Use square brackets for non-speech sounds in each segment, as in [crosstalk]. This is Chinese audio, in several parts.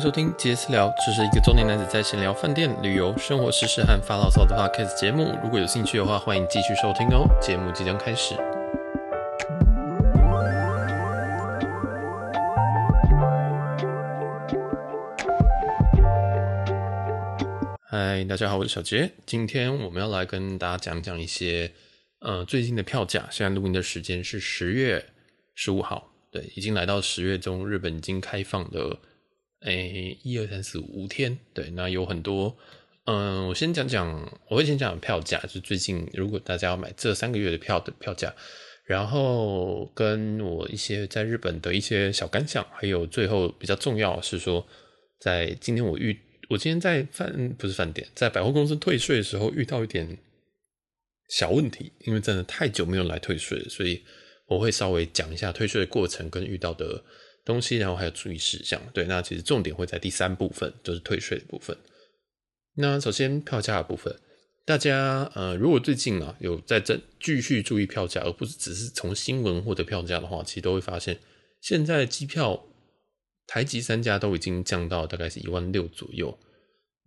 迎收听杰私聊，这是一个中年男子在闲聊饭店、旅游、生活时事和发牢骚的 podcast 节目。如果有兴趣的话，欢迎继续收听哦。节目即将开始。嗨，大家好，我是小杰。今天我们要来跟大家讲讲一些呃最近的票价。现在录音的时间是十月十五号，对，已经来到十月中，日本已经开放的。诶，一二三四五天，对，那有很多，嗯，我先讲讲，我会先讲票价，就最近如果大家要买这三个月的票的票价，然后跟我一些在日本的一些小感想，还有最后比较重要是说，在今天我遇，我今天在饭不是饭店，在百货公司退税的时候遇到一点小问题，因为真的太久没有来退税，所以我会稍微讲一下退税的过程跟遇到的。东西，然后还有注意事项。对，那其实重点会在第三部分，就是退税的部分。那首先票价的部分，大家呃，如果最近啊有在这继续注意票价，而不是只是从新闻获得票价的话，其实都会发现，现在机票台籍三家都已经降到大概是一万六左右。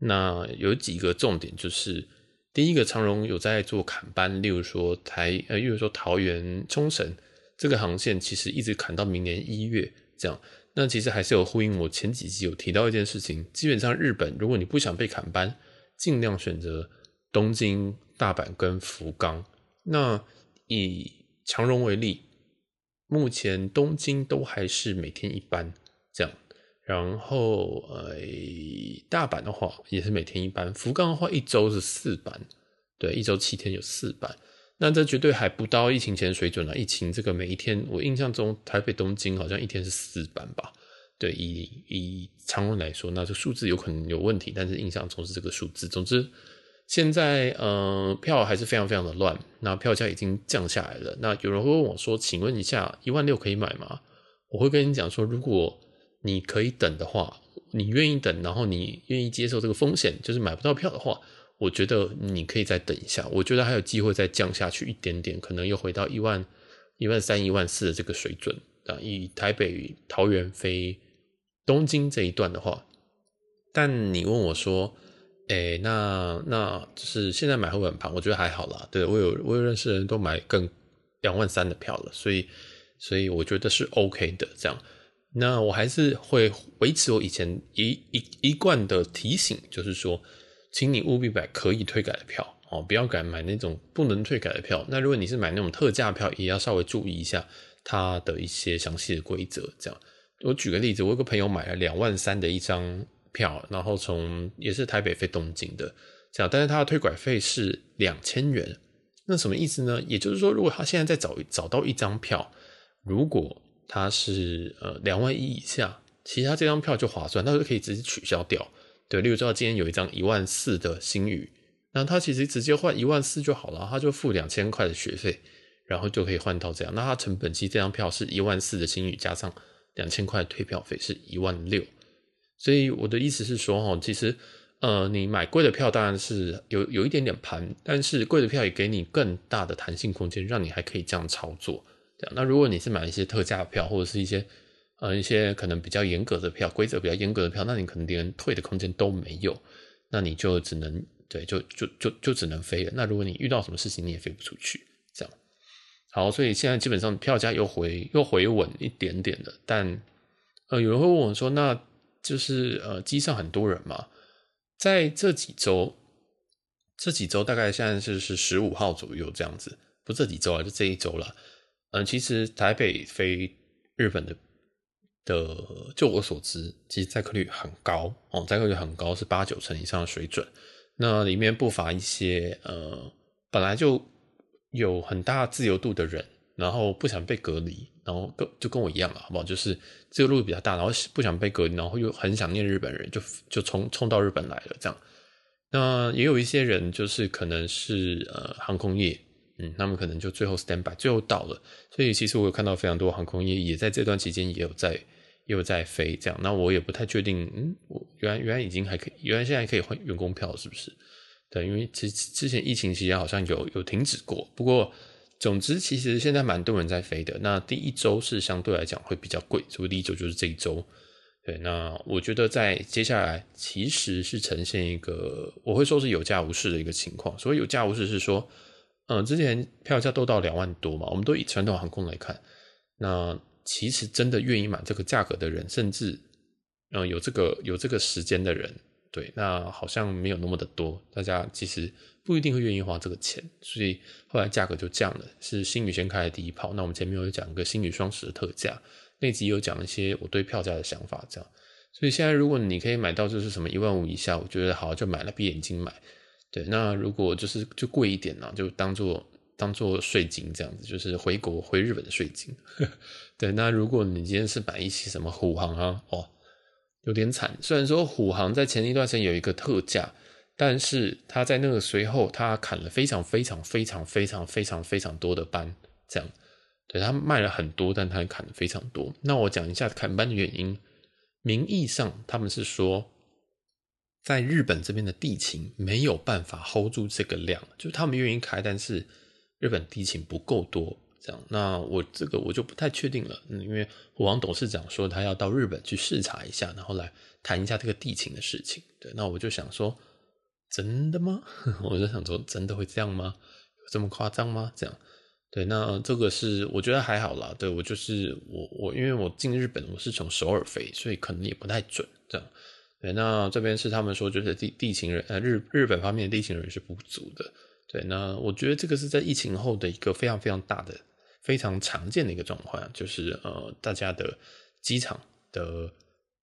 那有几个重点，就是第一个，长荣有在做砍班，例如说台呃，例如说桃园冲绳这个航线，其实一直砍到明年一月。这样，那其实还是有呼应。我前几集有提到一件事情，基本上日本，如果你不想被砍班，尽量选择东京、大阪跟福冈。那以长荣为例，目前东京都还是每天一班这样，然后呃，大阪的话也是每天一班，福冈的话一周是四班，对，一周七天有四班。那这绝对还不到疫情前水准了。疫情这个每一天，我印象中台北东京好像一天是四班吧？对，以以长荣来说，那这数字有可能有问题，但是印象中是这个数字。总之，现在呃票还是非常非常的乱，那票价已经降下来了。那有人会问我说：“请问一下，一万六可以买吗？”我会跟你讲说，如果你可以等的话，你愿意等，然后你愿意接受这个风险，就是买不到票的话。我觉得你可以再等一下，我觉得还有机会再降下去一点点，可能又回到一万、一万三、一万四的这个水准啊。以台北、桃园飞东京这一段的话，但你问我说，哎、那那就是现在买会很胖，我觉得还好啦。对，我有我有认识的人都买更两万三的票了，所以所以我觉得是 OK 的这样。那我还是会维持我以前一一一贯的提醒，就是说。请你务必买可以退改的票哦，不要敢买那种不能退改的票。那如果你是买那种特价票，也要稍微注意一下它的一些详细的规则。这样，我举个例子，我有个朋友买了两万三的一张票，然后从也是台北飞东京的，这样，但是他的退改费是两千元。那什么意思呢？也就是说，如果他现在再找找到一张票，如果他是呃两万一以下，其实他这张票就划算，他就可以直接取消掉。对，例如说今天有一张一万四的星宇，那他其实直接换一万四就好了，他就付两千块的学费，然后就可以换到这样。那他成本期这张票是一万四的星宇，加上两千块的退票费是一万六。所以我的意思是说，哈，其实呃，你买贵的票当然是有有一点点盘，但是贵的票也给你更大的弹性空间，让你还可以这样操作。这样，那如果你是买一些特价票或者是一些。呃，一些可能比较严格的票，规则比较严格的票，那你可能连退的空间都没有，那你就只能对，就就就就只能飞了。那如果你遇到什么事情，你也飞不出去，这样。好，所以现在基本上票价又回又回稳一点点的，但呃，有人会问我说，那就是呃，机上很多人嘛，在这几周，这几周大概现在是是十五号左右这样子，不这几周啊，就这一周了。嗯、其实台北飞日本的。的，就我所知，其实载客率很高哦，载客率很高，是八九成以上的水准。那里面不乏一些呃，本来就有很大自由度的人，然后不想被隔离，然后跟就跟我一样了，好不好？就是自由度比较大，然后不想被隔离，然后又很想念日本人，就就冲冲到日本来了这样。那也有一些人，就是可能是呃航空业，嗯，他们可能就最后 stand by，最后到了。所以其实我有看到非常多航空业也在这段期间也有在。又在飞这样，那我也不太确定。嗯，我原来原来已经还可以，原来现在可以换员工票，是不是？对，因为其实之前疫情期间好像有有停止过。不过，总之其实现在蛮多人在飞的。那第一周是相对来讲会比较贵，所以第一周就是这一周。对，那我觉得在接下来其实是呈现一个我会说是有价无市的一个情况。所谓有价无市是说，嗯、之前票价都到两万多嘛，我们都以传统航空来看，那其实真的愿意买这个价格的人，甚至嗯、有这个有这个时间的人，对，那好像没有那么的多，大家其实不一定会愿意花这个钱，所以后来价格就降了，是星宇先开的第一炮。那我们前面有讲一个星宇双十的特价。那集有讲一些我对票价的想法，这样，所以现在如果你可以买到就是什么一万五以下，我觉得好就买了，闭眼睛买。对，那如果就是就贵一点呢，就当做当做税金这样子，就是回国回日本的税金。[laughs] 对，那如果你今天是买一些什么虎航啊，哦，有点惨。虽然说虎航在前一段时间有一个特价，但是他在那个随后他砍了非常非常非常非常非常非常多的班，这样。对，他卖了很多，但他砍了非常多。那我讲一下砍班的原因。名义上他们是说，在日本这边的地勤没有办法 hold 住这个量，就是他们愿意开，但是日本地勤不够多。这样，那我这个我就不太确定了，嗯，因为虎航董事长说他要到日本去视察一下，然后来谈一下这个地勤的事情。对，那我就想说，真的吗？[laughs] 我就想说，真的会这样吗？有这么夸张吗？这样。对，那这个是我觉得还好啦。对，我就是我我，因为我进日本我是从首尔飞，所以可能也不太准这样。对，那这边是他们说就是地地勤人呃日日本方面的地勤人是不足的。对，那我觉得这个是在疫情后的一个非常非常大的、非常常见的一个状况，就是呃大家的机场的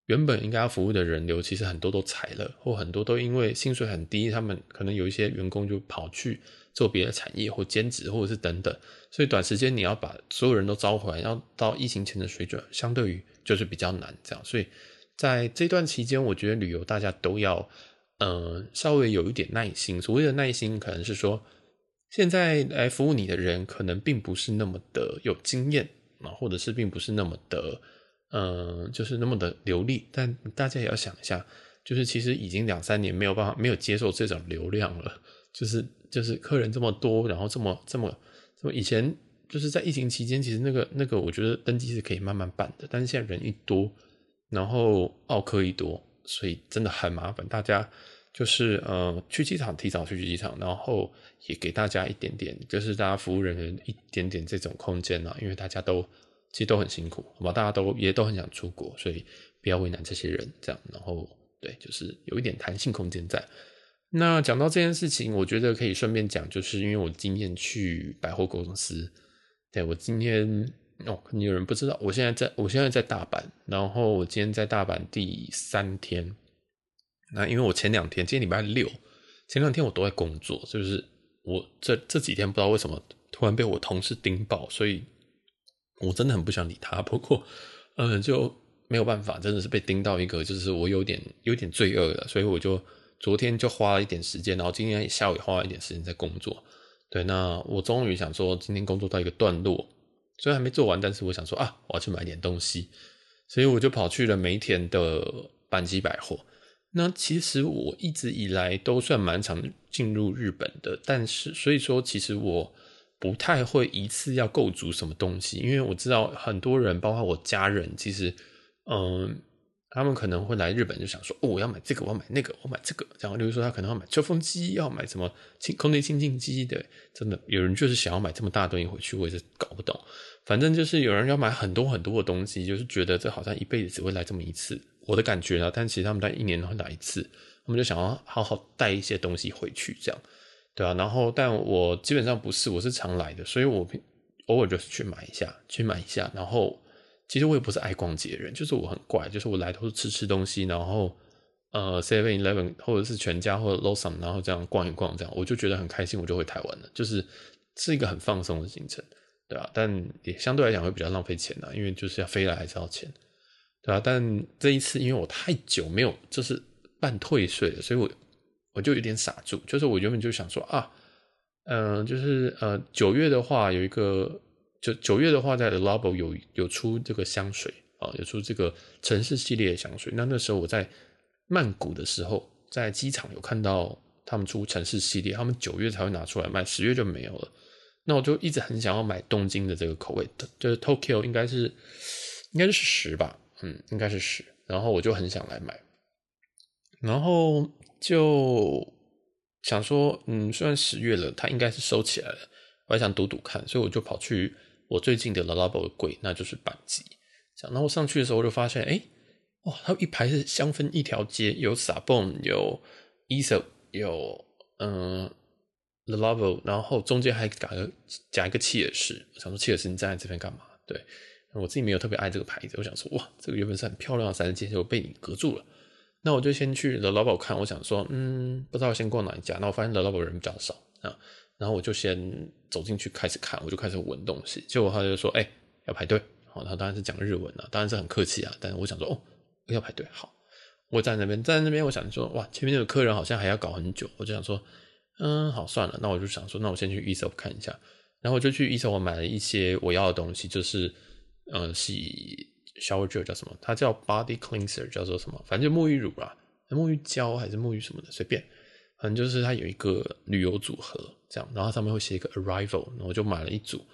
原本应该要服务的人流，其实很多都裁了，或很多都因为薪水很低，他们可能有一些员工就跑去。做别的产业或兼职，或者是等等，所以短时间你要把所有人都招回来，要到疫情前的水准，相对于就是比较难这样。所以在这段期间，我觉得旅游大家都要，呃，稍微有一点耐心。所谓的耐心，可能是说，现在来服务你的人，可能并不是那么的有经验啊，或者是并不是那么的，嗯、就是那么的流利。但大家也要想一下，就是其实已经两三年没有办法，没有接受这种流量了，就是。就是客人这么多，然后这么这么这么，以前就是在疫情期间，其实那个那个，我觉得登机是可以慢慢办的。但是现在人一多，然后奥客一多，所以真的很麻烦。大家就是呃，去机场提早去机场，然后也给大家一点点，就是大家服务人员一点点这种空间啊，因为大家都其实都很辛苦，好吧？大家都也都很想出国，所以不要为难这些人，这样。然后对，就是有一点弹性空间在。那讲到这件事情，我觉得可以顺便讲，就是因为我今天去百货公司，对，我今天哦，可能有人不知道，我现在在我现在在大阪，然后我今天在大阪第三天。那因为我前两天，今天礼拜六，前两天我都在工作，就是我这这几天不知道为什么突然被我同事盯爆，所以我真的很不想理他。不过，嗯，就没有办法，真的是被盯到一个，就是我有点有点罪恶了，所以我就。昨天就花了一点时间，然后今天下午也花了一点时间在工作。对，那我终于想说，今天工作到一个段落，虽然还没做完，但是我想说啊，我要去买点东西，所以我就跑去了梅田的阪急百货。那其实我一直以来都算蛮常进入日本的，但是所以说，其实我不太会一次要购足什么东西，因为我知道很多人，包括我家人，其实嗯。他们可能会来日本，就想说：“哦，我要买这个，我要买那个，我买这个。”然后，例如说，他可能要买吹风机，要买什么清空气清净机的。真的，有人就是想要买这么大东西回去，我也是搞不懂。反正就是有人要买很多很多的东西，就是觉得这好像一辈子只会来这么一次。我的感觉啊，但其实他们在一年会来一次，他们就想要好好带一些东西回去，这样，对啊。然后，但我基本上不是，我是常来的，所以我偶尔就是去买一下，去买一下，然后。其实我也不是爱逛街的人，就是我很怪，就是我来都是吃吃东西，然后呃，Seven Eleven 或者是全家或者 lowson，然后这样逛一逛，这样我就觉得很开心，我就回台湾了，就是是一个很放松的行程，对啊，但也相对来讲会比较浪费钱啊，因为就是要飞来还是要钱，对啊，但这一次因为我太久没有就是办退税了，所以我我就有点傻住，就是我原本就想说啊，嗯、就是呃九月的话有一个。就九月的话，在 Le Labo 有有出这个香水啊，有出这个城市系列的香水。那那时候我在曼谷的时候，在机场有看到他们出城市系列，他们九月才会拿出来卖，十月就没有了。那我就一直很想要买东京的这个口味的，就是 Tokyo 应该是应该是十吧，嗯，应该是十。然后我就很想来买，然后就想说，嗯，虽然十月了，它应该是收起来了，我还想赌赌看，所以我就跑去我最近的 Lalabo 的柜，那就是板机。然后上去的时候，我就发现，哎，哇，它有一排是香氛一条街，有 Sabon，有 Aesop，有嗯 Le Labo，然后中间还夹个夹一个契尔氏。我想说，契尔氏你站在这边干嘛？对。我自己没有特别爱这个牌子，我想说，哇，这个原本是很漂亮的三件，就被你隔住了。那我就先去 The Labo 看，我想说，嗯，不知道先逛哪一家。那我发现 Le Labo 人比较少啊，然后我就先走进去开始看，我就开始闻东西。结果他就说，哎、要排队。好，他当然是讲日文了，当然是很客气啊。但是我想说，哦，要排队，好。我站在那边，站在那边，我想说，哇，前面那个客人好像还要搞很久。我就想说，嗯，好，算了。那我就想说，那我先去 Aesop 看一下。然后我就去 Aesop 我买了一些我要的东西，就是。嗯，洗 shower gel 叫什么？它叫 body cleanser，叫做什么？反正就沐浴乳啦，沐浴胶还是沐浴什么的，随便。反正就是它有一个旅游组合这样，然后上面会写一个 arrival，然后我就买了一组。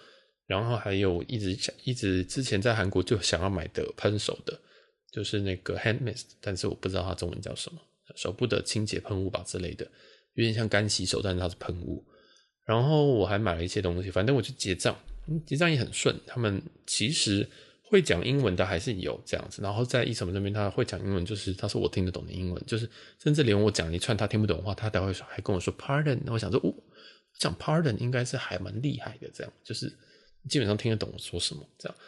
然后还有一直想一直之前在韩国就想要买的喷手的，就是那个 hand mist，但是我不知道它中文叫什么，手部的清洁喷雾吧之类的，有点像干洗手，但是它是喷雾。然后我还买了一些东西，反正我去结账。结账也很顺，他们其实会讲英文的还是有这样子，然后在 Aesop 那边他会讲英文，就是他说我听得懂的英文，就是甚至连我讲一串他听不懂的话，他都会说还跟我说 Pardon，我想说哦，讲 Pardon 应该是还蛮厉害的，这样就是基本上听得懂我说什么这样，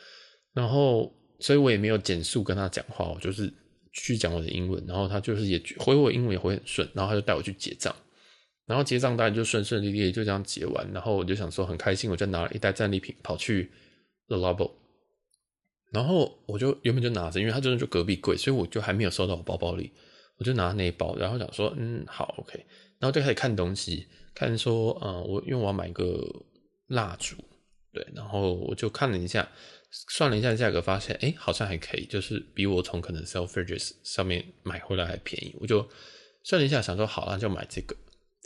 然后所以我也没有减速跟他讲话，我就是去讲我的英文，然后他就是也回我英文也回很顺，然后他就带我去结账。然后结账当然就顺顺利利就这样结完，然后我就想说很开心，我就拿了一袋战利品跑去 The Labo，然后我就原本就拿着，因为他真的就隔壁柜，所以我就还没有收到我包包里，我就拿那一包，然后想说嗯好 OK，然后就开始看东西，看说嗯我因为我要买个蜡烛，对，然后我就看了一下，算了一下价格，发现哎好像还可以，就是比我从可能 Selfridges 上面买回来还便宜，我就算了一下，想说好了就买这个。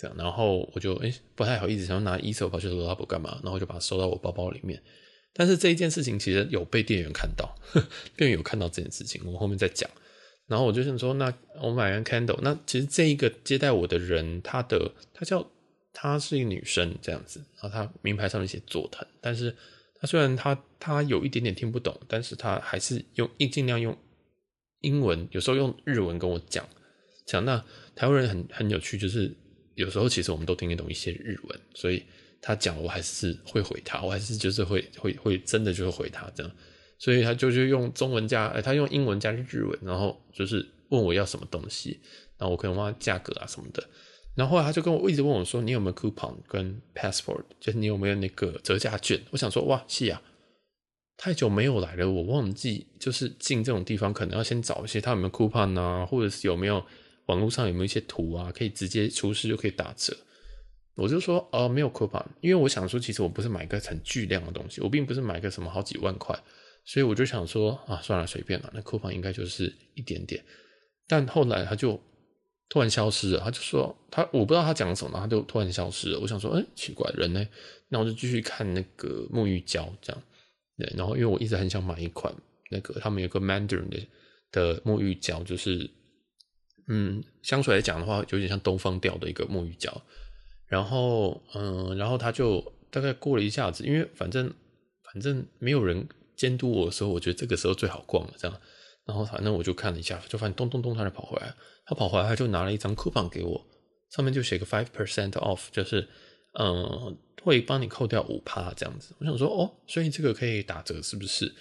这样，然后我就诶、欸、不太好意思，想要拿 Aesop 跑去 Le Labo 干嘛？然后就把它收到我包包里面。但是这一件事情其实有被店员看到，[laughs] 店员有看到这件事情，我后面再讲。然后我就想说，那我买完 candle，那其实这一个接待我的人，她的她叫她是一个女生这样子，然后她名牌上面写佐藤，但是她虽然她她有一点点听不懂，但是她还是用尽量用英文，有时候用日文跟我讲讲。那台湾人很很有趣，就是。有时候其实我们都听得懂一些日文，所以他讲我还是会回他，我还是就是会会会真的就是回他这样，所以他就是用中文加，他用英文加日文，然后就是问我要什么东西，然后我可能问他价格啊什么的，然后后来他就跟我一直问我说，你有没有 coupon 跟 passport，就是你有没有那个折价券？我想说哇，是啊，太久没有来了，我忘记就是进这种地方可能要先找一些他有没有 coupon 啊，或者是有没有。网络上有没有一些图啊，可以直接出示就可以打折？我就说哦，没有 coupon，因为我想说，其实我不是买个很巨量的东西，我并不是买个什么好几万块，所以我就想说啊，算了，随便了，那 coupon 应该就是一点点。但后来他就突然消失了，他就说他我不知道他讲什么，他就突然消失了。我想说，哎，奇怪，人呢？那我就继续看那个沐浴胶，这样对。然后因为我一直很想买一款那个他们有个 Mandarin 的的沐浴胶，就是。嗯，相对来讲的话，有点像东方调的一个沐浴胶。然后，嗯，然后他就大概过了一下子，因为反正反正没有人监督我的时候，我觉得这个时候最好逛了。这样，然后反正我就看了一下，就发现咚咚咚，他就跑回来。他跑回来，他就拿了一张 coupon 给我，上面就写个 five percent off，就是嗯，会帮你扣掉五趴这样子。我想说，哦，所以这个可以打折是不是？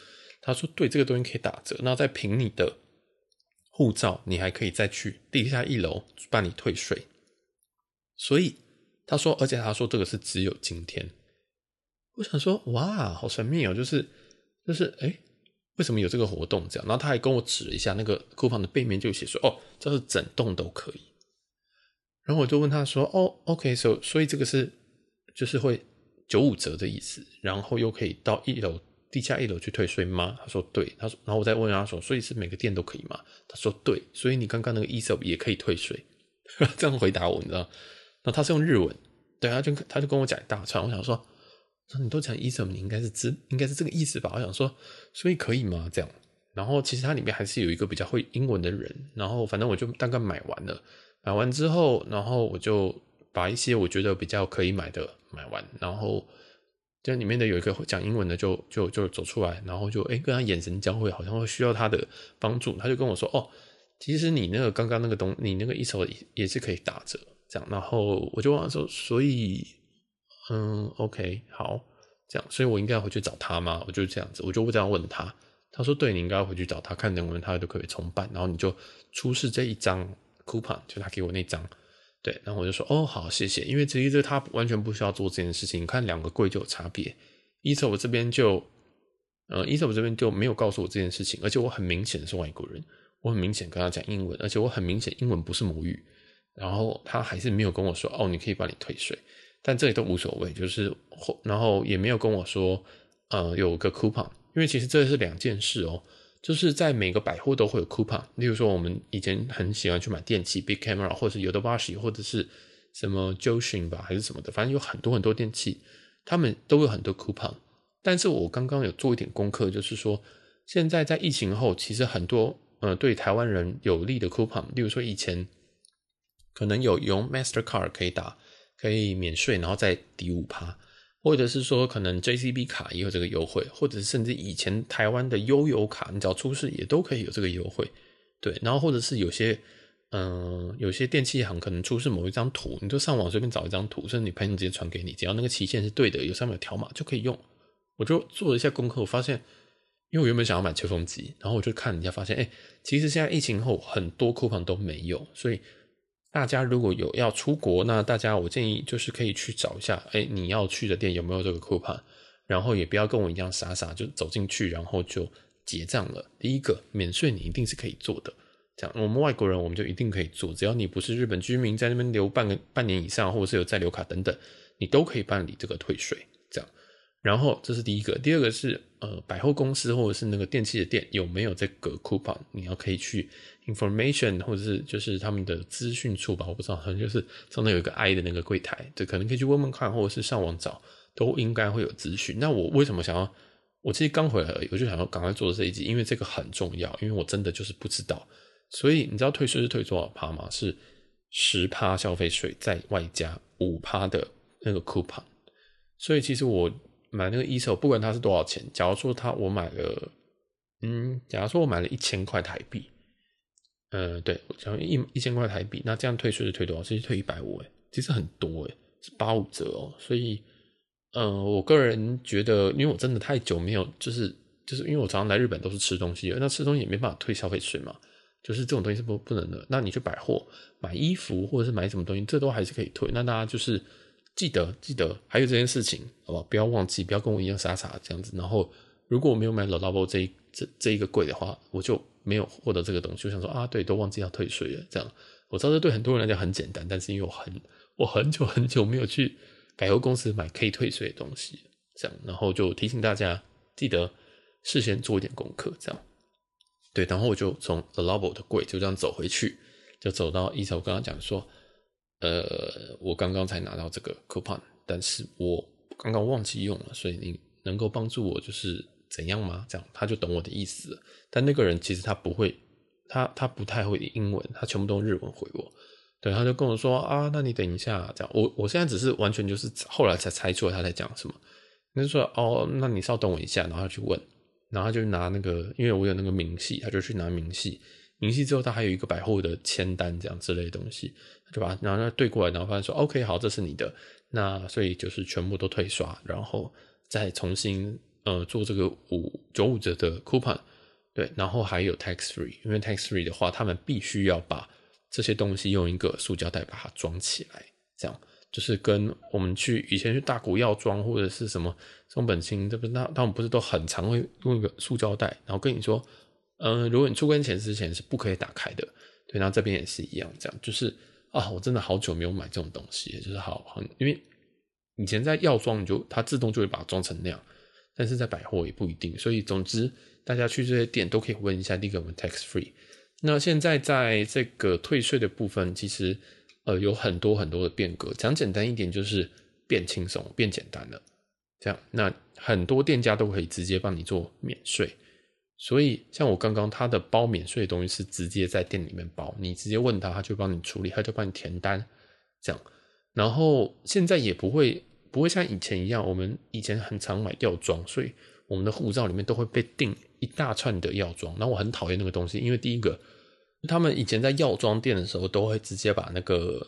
他说，对，这个东西可以打折，那再凭你的。护照，你还可以再去地下一楼办理退税。所以他说，而且他说这个是只有今天。我想说，哇，好神秘哦！就是就是，哎，为什么有这个活动？这样，然后他还跟我指了一下那个 coupon 的背面，就写说，哦，这是整栋都可以。然后我就问他说，哦，OK，所、so, 所以这个是就是会九五折的意思，然后又可以到一楼。地下一楼去退税吗？他说对。他说，然后我再问他说，所以是每个店都可以吗？他说对。所以你刚刚那个 ESOP 也可以退税。[laughs] 这样回答我，你知道？然后他是用日文，对，他就他就跟我讲一大串。我想说，说你都讲 ESOP，你应该是知，应该是这个意思吧？我想说，所以可以吗？这样。然后其实它里面还是有一个比较会英文的人，然后反正我就大概买完了，买完之后，然后我就把一些我觉得比较可以买的买完，然后这里面的有一个讲英文的就就就走出来，然后就诶跟他眼神交汇，好像会需要他的帮助，他就跟我说哦，其实你那个刚刚那个东，你那个一手也是可以打折这样，然后我就问他说，所以嗯，OK 好这样，所以我应该要回去找他吗？我就这样子，我就这样问他。他说：“对，你应该要回去找他，看能不能他都可以重办，然后你就出示这一张 coupon，就他给我那张，对，然后我就说哦，好，谢谢，因为其实这他完全不需要做这件事情。你看两个柜就有差别，Etoro 这边就，呃，Etoro 这边就没有告诉我这件事情，而且我很明显是外国人，我很明显跟他讲英文，而且我很明显英文不是母语，然后他还是没有跟我说哦，你可以帮你退税，但这里都无所谓，就是然后也没有跟我说，呃，有个 coupon。”因为其实这是两件事哦，就是在每个百货都会有 coupon。例如说，我们以前很喜欢去买电器，Big Camera，或者是 Yodobashi，或者是什么 Joshin 吧，还是什么的，反正有很多很多电器，他们都有很多 coupon。但是我刚刚有做一点功课，就是说，现在在疫情后，其实很多呃对台湾人有利的 coupon，例如说以前可能有用 Mastercard 可以打，可以免税，然后再抵五趴。或者是说，可能 JCB 卡也有这个优惠，或者甚至以前台湾的悠游卡，你只要出示也都可以有这个优惠，对。然后或者是有些，嗯、有些电器行可能出示某一张图，你就上网随便找一张图，甚至你朋友直接传给你，只要那个期限是对的，有上面有条码就可以用。我就做了一下功课，我发现，因为我原本想要买吹风机，然后我就看人家发现，哎，其实现在疫情后很多 coupon 都没有，所以。大家如果有要出国，那大家我建议就是可以去找一下，哎，你要去的店有没有这个 coupon，然后也不要跟我一样傻傻就走进去，然后就结账了。第一个免税你一定是可以做的，这样我们外国人我们就一定可以做，只要你不是日本居民，在那边留半个半年以上，或者是有在留卡等等，你都可以办理这个退税。这样，然后这是第一个，第二个是呃百货公司或者是那个电器的店有没有这个 coupon，你要可以去。information 或者是就是他们的资讯处吧，我不知道，好像就是上面有一个 I 的那个柜台，这可能可以去问问看，或者是上网找，都应该会有资讯。那我为什么想要？我其实刚回来而已，我就想要赶快做这一集，因为这个很重要，因为我真的就是不知道。所以你知道退税是退多少趴吗？是十趴消费税，再外加五趴的那个 coupon。所以其实我买那个衣手不管它是多少钱，假如说它我买了，嗯，假如说我买了一千块台币。呃，对，假如一一千块台币，那这样退税是退多少？其实退一百五，哎，其实很多，哎，是八五折哦。所以，呃，我个人觉得，因为我真的太久没有，就是就是因为我常常来日本都是吃东西，那吃东西也没办法退消费税嘛，就是这种东西是不不能的。那你去百货买衣服或者是买什么东西，这都还是可以退。那大家就是记得记得还有这件事情，好吧？不要忘记，不要跟我一样傻傻这样子。然后，如果我没有买 Le Labo 这一这这一个柜的话，我就。没有获得这个东西，我想说啊，对，都忘记要退税了。这样，我知道这对很多人来讲很简单，但是因为我很我很久很久没有去百货公司买可以退税的东西，这样，然后就提醒大家记得事先做一点功课，这样。对，然后我就从 Le Labo 的柜就这样走回去，就走到伊莎，我刚刚讲说，呃，我刚刚才拿到这个 coupon，但是我刚刚忘记用了，所以你能够帮助我就是。怎样吗？这样他就懂我的意思。但那个人其实他不会，他他不太会英文，他全部都日文回我。对，他就跟我说啊，那你等一下，这样。我我现在只是完全就是后来才猜出来他在讲什么。他就说哦，那你稍等我一下，然后他去问，然后他就拿那个，因为我有那个明细，他就去拿明细。明细之后，他还有一个百货的签单，这样之类的东西，他就把然后他对过来，然后发现说 OK，好，这是你的。那所以就是全部都退刷，然后再重新。呃，做这个五九五折的 coupon，对，然后还有 tax free，因为 tax free 的话，他们必须要把这些东西用一个塑胶袋把它装起来，这样就是跟我们去以前去大古药妆或者是什么松本清，这不是那他们不是都很常会用一个塑胶袋，然后跟你说，嗯、如果你出关前之前是不可以打开的，对，然后这边也是一样，这样就是啊，我真的好久没有买这种东西，就是好很，因为以前在药妆你就它自动就会把它装成那样。但是在百货也不一定，所以总之大家去这些店都可以问一下，第一个我们 tax free。那现在在这个退税的部分，其实呃有很多很多的变革。讲简单一点，就是变轻松、变简单了。这样，那很多店家都可以直接帮你做免税。所以像我刚刚他的包免税的东西是直接在店里面包，你直接问他，他就帮你处理，他就帮你填单，这样。然后现在也不会不会像以前一样，我们以前很常买药妆，所以我们的护照里面都会被订一大串的药妆。然后我很讨厌那个东西，因为第一个，他们以前在药妆店的时候都会直接把那个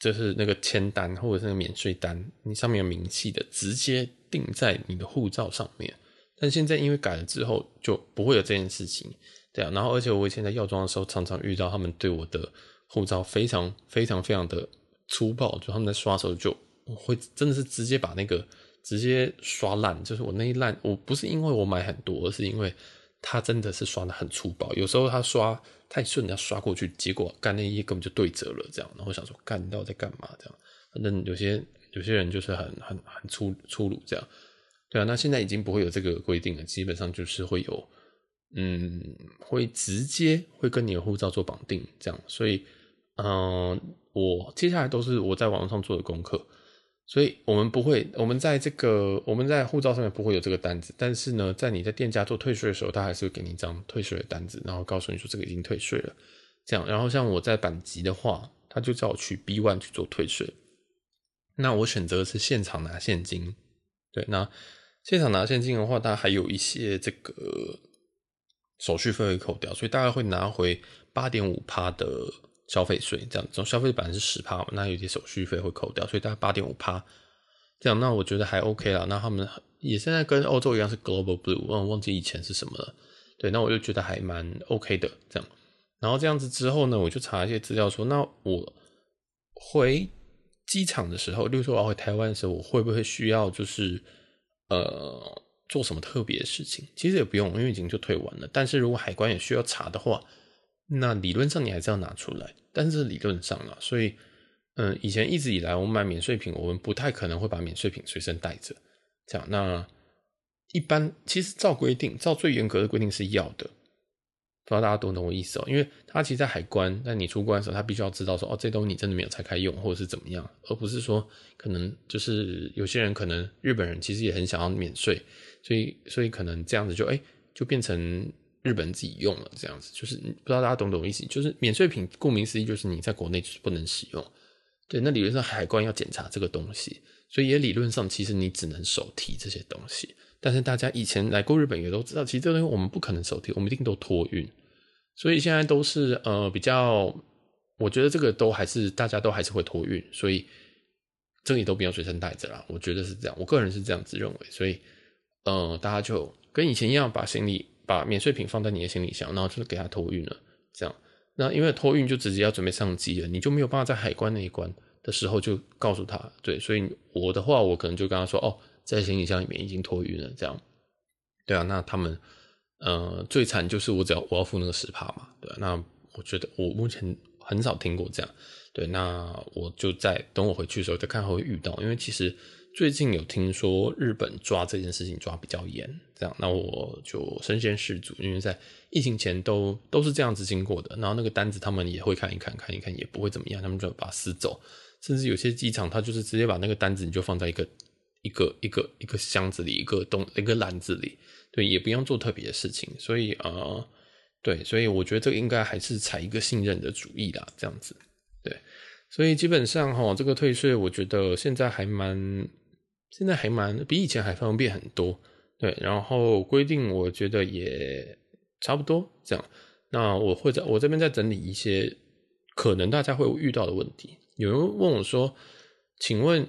就是那个签单或者是那个免税单，你上面有明细的，直接订在你的护照上面。但现在因为改了之后，就不会有这件事情，对啊。然后而且我以前在药妆的时候，常常遇到他们对我的护照非常非常非常的。粗暴，就他们在刷的时候就会真的是直接把那个直接刷烂，就是我那一烂，我不是因为我买很多，而是因为他真的是刷的很粗暴。有时候他刷太顺，要刷过去，结果干那一页根本就对折了，这样。然后我想说，干你到底在干嘛？这样，反正有些有些人就是很很很粗粗鲁这样。对啊，那现在已经不会有这个规定了，基本上就是会有，嗯，会直接会跟你的护照做绑定这样，所以。嗯，我接下来都是我在网上做的功课，所以我们不会，我们在这个我们在护照上面不会有这个单子，但是呢，在你在店家做退税的时候，他还是会给你一张退税的单子，然后告诉你说这个已经退税了，这样。然后像我在阪急的话，他就叫我去 B one 去做退税，那我选择是现场拿现金，对，那现场拿现金的话，它还有一些这个手续费会扣掉，所以大概会拿回八点五趴的。消费税这样，总消费本来是十趴嘛，那有些手续费会扣掉，所以大概八点五趴这样，那我觉得还 OK 啦。那他们也现在跟欧洲一样是 Global Blue，我忘记以前是什么了。对，那我就觉得还蛮 OK 的这样。然后这样子之后呢，我就查一些资料说，那我回机场的时候，例如说我要回台湾的时候，我会不会需要就是呃做什么特别的事情？其实也不用，因为已经就退完了。但是如果海关也需要查的话，那理论上你还是要拿出来，但是理论上啊，所以，嗯，以前一直以来我们买免税品，我们不太可能会把免税品随身带着，这样。那一般其实照规定，照最严格的规定是要的，不知道大家懂不懂我意思哦？因为他其实在海关，但你出关的时候，他必须要知道说，哦，这东西你真的没有拆开用，或者是怎么样，而不是说可能就是有些人可能日本人其实也很想要免税，所以所以可能这样子就哎、就变成。日本自己用了这样子，就是不知道大家懂不懂意思？就是免税品，顾名思义就是你在国内就是不能使用。对，那理论上海关要检查这个东西，所以也理论上其实你只能手提这些东西。但是大家以前来过日本也都知道，其实这东西我们不可能手提，我们一定都托运。所以现在都是呃比较，我觉得这个都还是大家都还是会托运，所以这里都不要随身带着啦。我觉得是这样，我个人是这样子认为。所以呃，大家就跟以前一样，把行李。把免税品放在你的行李箱，然后就是给他托运了。这样，那因为托运就直接要准备上机了，你就没有办法在海关那一关的时候就告诉他。对，所以我的话，我可能就跟他说：“哦，在行李箱里面已经托运了。”这样，对啊。那他们，呃，最惨就是我只要我要付那个十趴嘛，对。那我觉得我目前很少听过这样。对，那我就在等我回去的时候再看会遇到，因为其实。最近有听说日本抓这件事情抓比较严，这样，那我就身先士卒，因为在疫情前都都是这样子经过的，然后那个单子他们也会看一看，看一看也不会怎么样，他们就把它撕走，甚至有些机场他就是直接把那个单子你就放在一个一个一个一个箱子里，一个东一个篮子里，对，也不用做特别的事情，所以呃，对，所以我觉得这个应该还是采一个信任的主义啦，这样子，对，所以基本上齁，这个退税我觉得现在还蛮。现在还蛮比以前还方便很多，对，然后规定我觉得也差不多这样。那我会在我这边再整理一些可能大家会遇到的问题。有人问我说：“请问，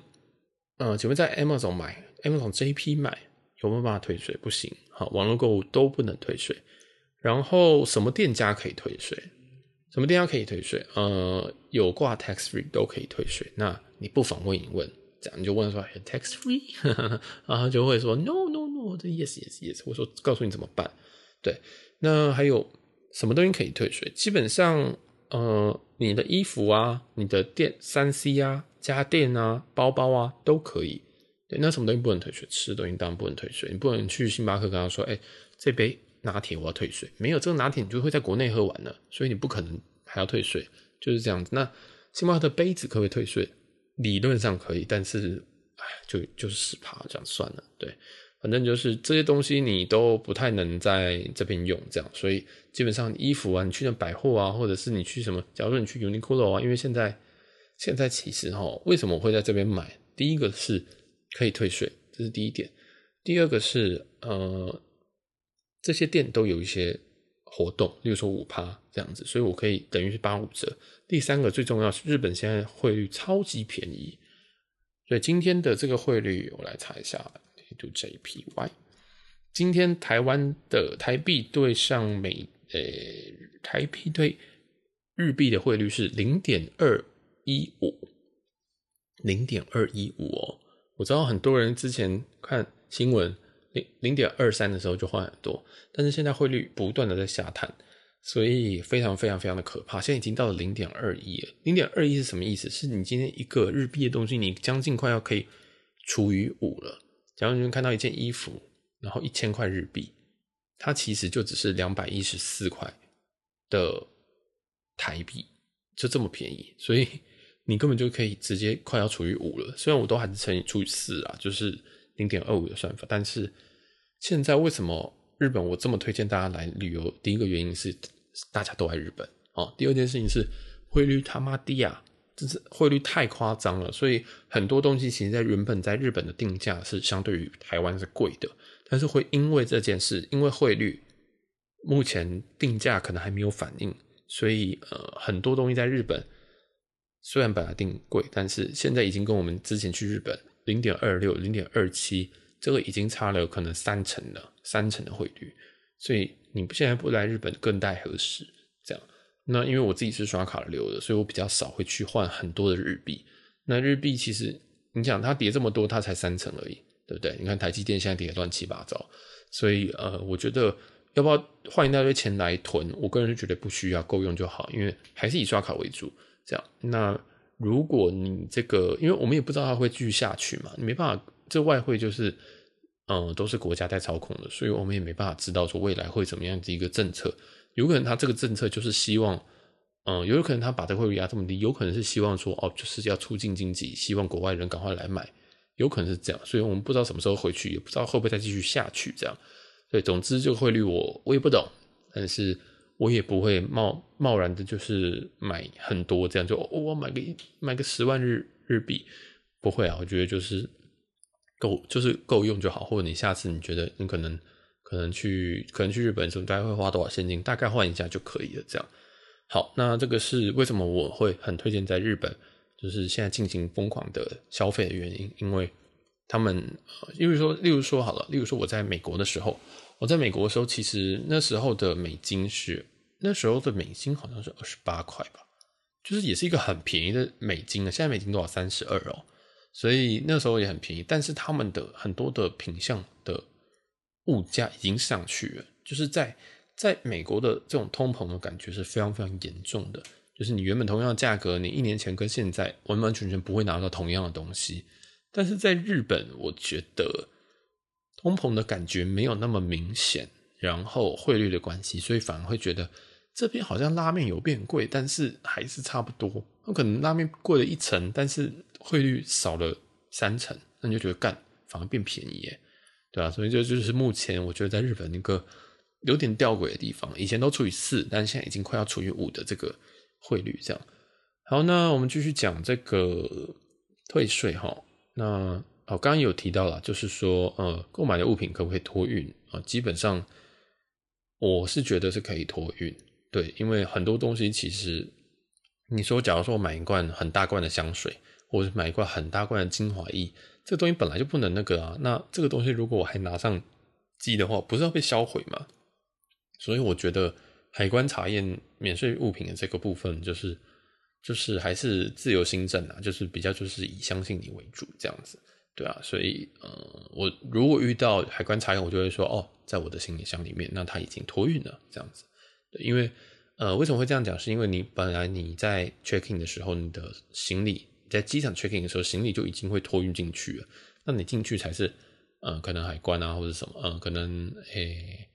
呃，请问在 Amazon 买，Amazon JP 买有没有办法退税？”不行，好，网络购物都不能退税。然后什么店家可以退税？什么店家可以退税？呃，有挂 tax free 都可以退税。那你不妨问一问。这样你就问说 tax free，然 [laughs] 后就会说 no no no，这 yes yes yes，我说告诉你怎么办。对，那还有什么东西可以退税？基本上，呃，你的衣服啊，你的电三 C 啊，家电啊，包包啊，都可以。对，那什么东西不能退税？吃的东西当然不能退税。你不能去星巴克跟他说，哎、欸，这杯拿铁我要退税。没有这个拿铁，你就会在国内喝完了，所以你不可能还要退税，就是这样子。那星巴克的杯子可不可以退税？理论上可以，但是，哎，就就是十趴这样算了，对。反正就是这些东西你都不太能在这边用，这样，所以基本上衣服啊，你去那百货啊，或者是你去什么，假如说你去 Uniqlo 啊，因为现在现在其实哈，为什么我会在这边买？第一个是可以退税，这是第一点；第二个是呃，这些店都有一些活动，例如说五趴这样子，所以我可以等于是八五折。第三个最重要是日本现在汇率超级便宜。所以今天的这个汇率，我来查一下，to JPY。今天台湾的台币对上美，呃，台币对日币的汇率是零点二一五，零点二一五哦。我知道很多人之前看新闻，零零点二三的时候就换很多，但是现在汇率不断的在下探。所以非常非常非常的可怕，现在已经到了零点二一了。零点二一是什么意思？是你今天一个日币的东西，你将近快要可以除以五了。假如你们看到一件衣服，然后一千块日币，它其实就只是两百一十四块的台币，就这么便宜。所以你根本就可以直接快要除以五了。虽然我都还是乘以除以四啊，就是零点二五的算法，但是现在为什么？日本我这么推荐大家来旅游，第一个原因是大家都爱日本哦。第二件事情是汇率他妈低啊，真是汇率太夸张了，所以很多东西其实在原本在日本的定价是相对于台湾是贵的，但是会因为这件事，因为汇率目前定价可能还没有反应，所以呃很多东西在日本虽然本来定贵，但是现在已经跟我们之前去日本零点二六、零点二七。这个已经差了可能三成了，三成的汇率，所以你现在不来日本更待何时？这样，那因为我自己是刷卡留的，所以我比较少会去换很多的日币。那日币其实你想它跌这么多，它才三成而已，对不对？你看台积电现在跌得乱七八糟，所以呃，我觉得要不要换一大堆钱来囤？我个人是觉得不需要，够用就好，因为还是以刷卡为主。这样，那如果你这个，因为我们也不知道它会继续下去嘛，你没办法。这外汇就是，嗯，都是国家在操控的，所以我们也没办法知道说未来会怎么样的一个政策。有可能他这个政策就是希望，嗯，有可能他把这个汇率压这么低，有可能是希望说，哦，就是要促进经济，希望国外人赶快来买，有可能是这样。所以我们不知道什么时候回去，也不知道会不会再继续下去这样。对，总之这个汇率我我也不懂，但是我也不会贸贸然的，就是买很多这样，就、我买个买个十万日日币，不会啊，我觉得就是。够就是够用就好，或者你下次你觉得你可能可能去可能去日本的时候，大概会花多少现金，大概换一下就可以了。这样好，那这个是为什么我会很推荐在日本，就是现在进行疯狂的消费的原因，因为他们，例如说，例如说好了，例如说我在美国的时候，我在美国的时候，其实那时候的美金是那时候的美金好像是二十八块吧，就是也是一个很便宜的美金啊。现在美金多少？三十二哦。所以那时候也很便宜，但是他们的很多的品相的物价已经上去了，就是在在美国的这种通膨的感觉是非常非常严重的，就是你原本同样的价格，你一年前跟现在完完全全不会拿到同样的东西，但是在日本，我觉得通膨的感觉没有那么明显，然后汇率的关系，所以反而会觉得这边好像拉面有变贵，但是还是差不多，那可能拉面贵了一层，但是。汇率少了三成，那你就觉得干反而变便宜耶，对吧？所以这就是目前我觉得在日本一个有点吊诡的地方。以前都除以四，但是现在已经快要除以五的这个汇率，这样。好，那我们继续讲这个退税哈。那哦，刚刚有提到了，就是说呃，购买的物品可不可以托运啊？基本上我是觉得是可以托运，对，因为很多东西其实你说，假如说我买一罐很大罐的香水。或者买一罐很大罐的精华液，这个东西本来就不能那个啊。那这个东西如果我还拿上机的话，不是要被销毁吗？所以我觉得海关查验免税物品的这个部分，就是就是还是自由心证啊，就是比较就是以相信你为主这样子，对啊。所以呃，我如果遇到海关查验，我就会说哦，在我的行李箱里面，那他已经托运了这样子。对，因为呃，为什么会这样讲？是因为你本来你在 checking 的时候，你的行李。在机场 checking 的时候，行李就已经会托运进去了。那你进去才是，呃，可能海关啊，或者什么，呃，可能诶、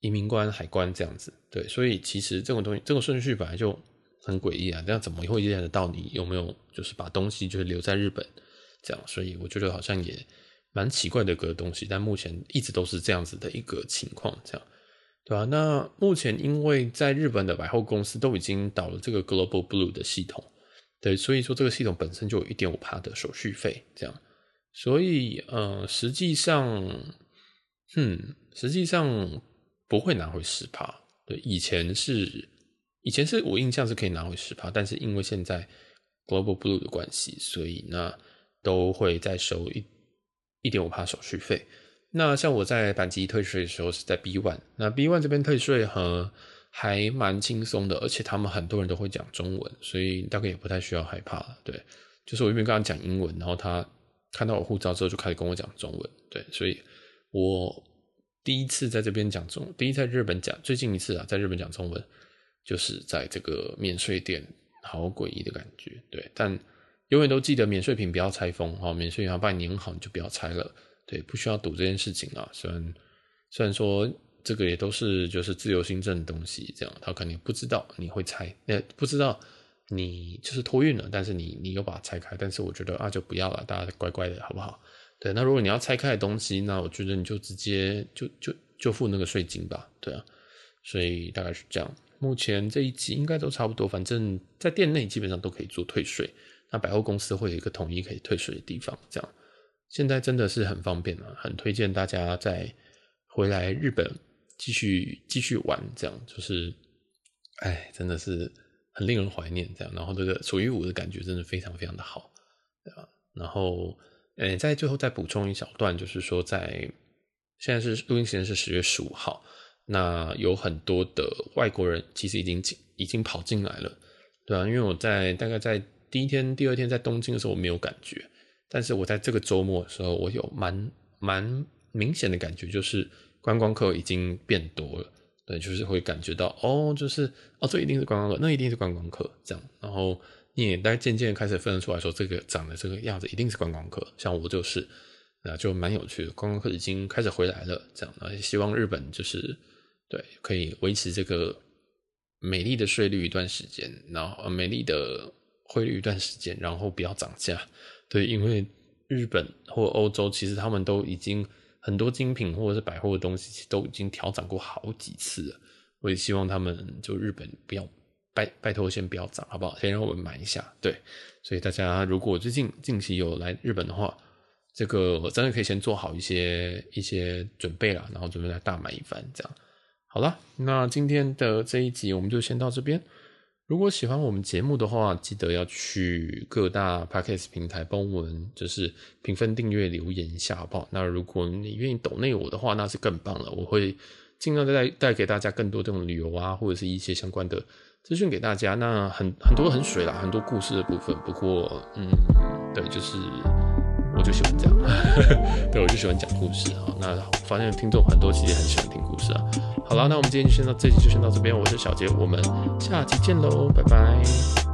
移民官、海关这样子。对，所以其实这种东西，这个顺序本来就很诡异啊。这样怎么会验得到你有没有就是把东西就是留在日本这样？所以我觉得好像也蛮奇怪的一个东西，但目前一直都是这样子的一个情况，这样，对吧？那目前因为在日本的百货公司都已经导了这个 Global Blue 的系统，对，所以说这个系统本身就有一点五趴的手续费，这样，所以呃，实际上，嗯，实际上不会拿回十趴，对，以前是，以前是我印象是可以拿回十趴，但是因为现在 Global Blue 的关系，所以那都会再收一。一点五趴手续费。那像我在阪急退税的时候是在 B One，那 B One 这边退税和还蛮轻松的，而且他们很多人都会讲中文，所以大概也不太需要害怕。对，就是我一边跟他讲英文，然后他看到我护照之后就开始跟我讲中文。对，所以我第一次在这边讲中，第一次在日本讲，最近一次啊，在日本讲中文，就是在这个免税店，好诡异的感觉。对，但。永远都记得免税品不要拆封，免税品要帮你粘好，你就不要拆了。对，不需要赌这件事情啊。虽然虽然说这个也都是就是自由新政的东西，这样他肯定不知道你会拆，那不知道你就是托运了，但是你你又把它拆开，但是我觉得啊就不要了，大家乖乖的好不好？对，那如果你要拆开的东西，那我觉得你就直接就就就付那个税金吧。对啊，所以大概是这样。目前这一集应该都差不多，反正在店内基本上都可以做退税。那百货公司会有一个统一可以退税的地方，这样现在真的是很方便啊，很推荐大家再回来日本继续继续玩，这样就是，哎，真的是很令人怀念这样。然后这个属于我的感觉真的非常非常的好，对吧？然后，呃，在最后再补充一小段，就是说在现在是录音时间是十月十五号，那有很多的外国人其实已经进已经跑进来了，对啊，因为我在大概在。第一天、第二天在东京的时候我没有感觉，但是我在这个周末的时候，我有蛮蛮明显的感觉，就是观光客已经变多了。对，就是会感觉到哦，就是哦，这一定是观光客，那一定是观光客这样。然后你也大概渐渐开始分得出来说，这个长得这个样子一定是观光客。像我就是，那就蛮有趣的，观光客已经开始回来了。这样，而且希望日本就是对可以维持这个美丽的税率一段时间，然后美丽的。汇率一段时间，然后不要涨价，对，因为日本或欧洲其实他们都已经很多精品或者是百货的东西都已经调涨过好几次了。我也希望他们就日本不要拜拜托先不要涨，好不好？先让我们买一下，对。所以大家如果最近近期有来日本的话，这个真的可以先做好一些一些准备了，然后准备来大买一番，这样。好了，那今天的这一集我们就先到这边。如果喜欢我们节目的话，记得要去各大 podcast 平台帮我们就是评分、订阅、留言一下，好不好？那如果你愿意抖内我的话，那是更棒了。我会尽量带带给大家更多这种旅游啊，或者是一些相关的资讯给大家。那很很多很水啦，很多故事的部分。不过，嗯，对，就是我就喜欢这样，[laughs] 对，我就喜欢讲故事啊。那发现听众很多其实很喜欢听故事啊。好了，那我们今天就先到这集，就先到这边。我是小杰，我们下期见喽，拜拜。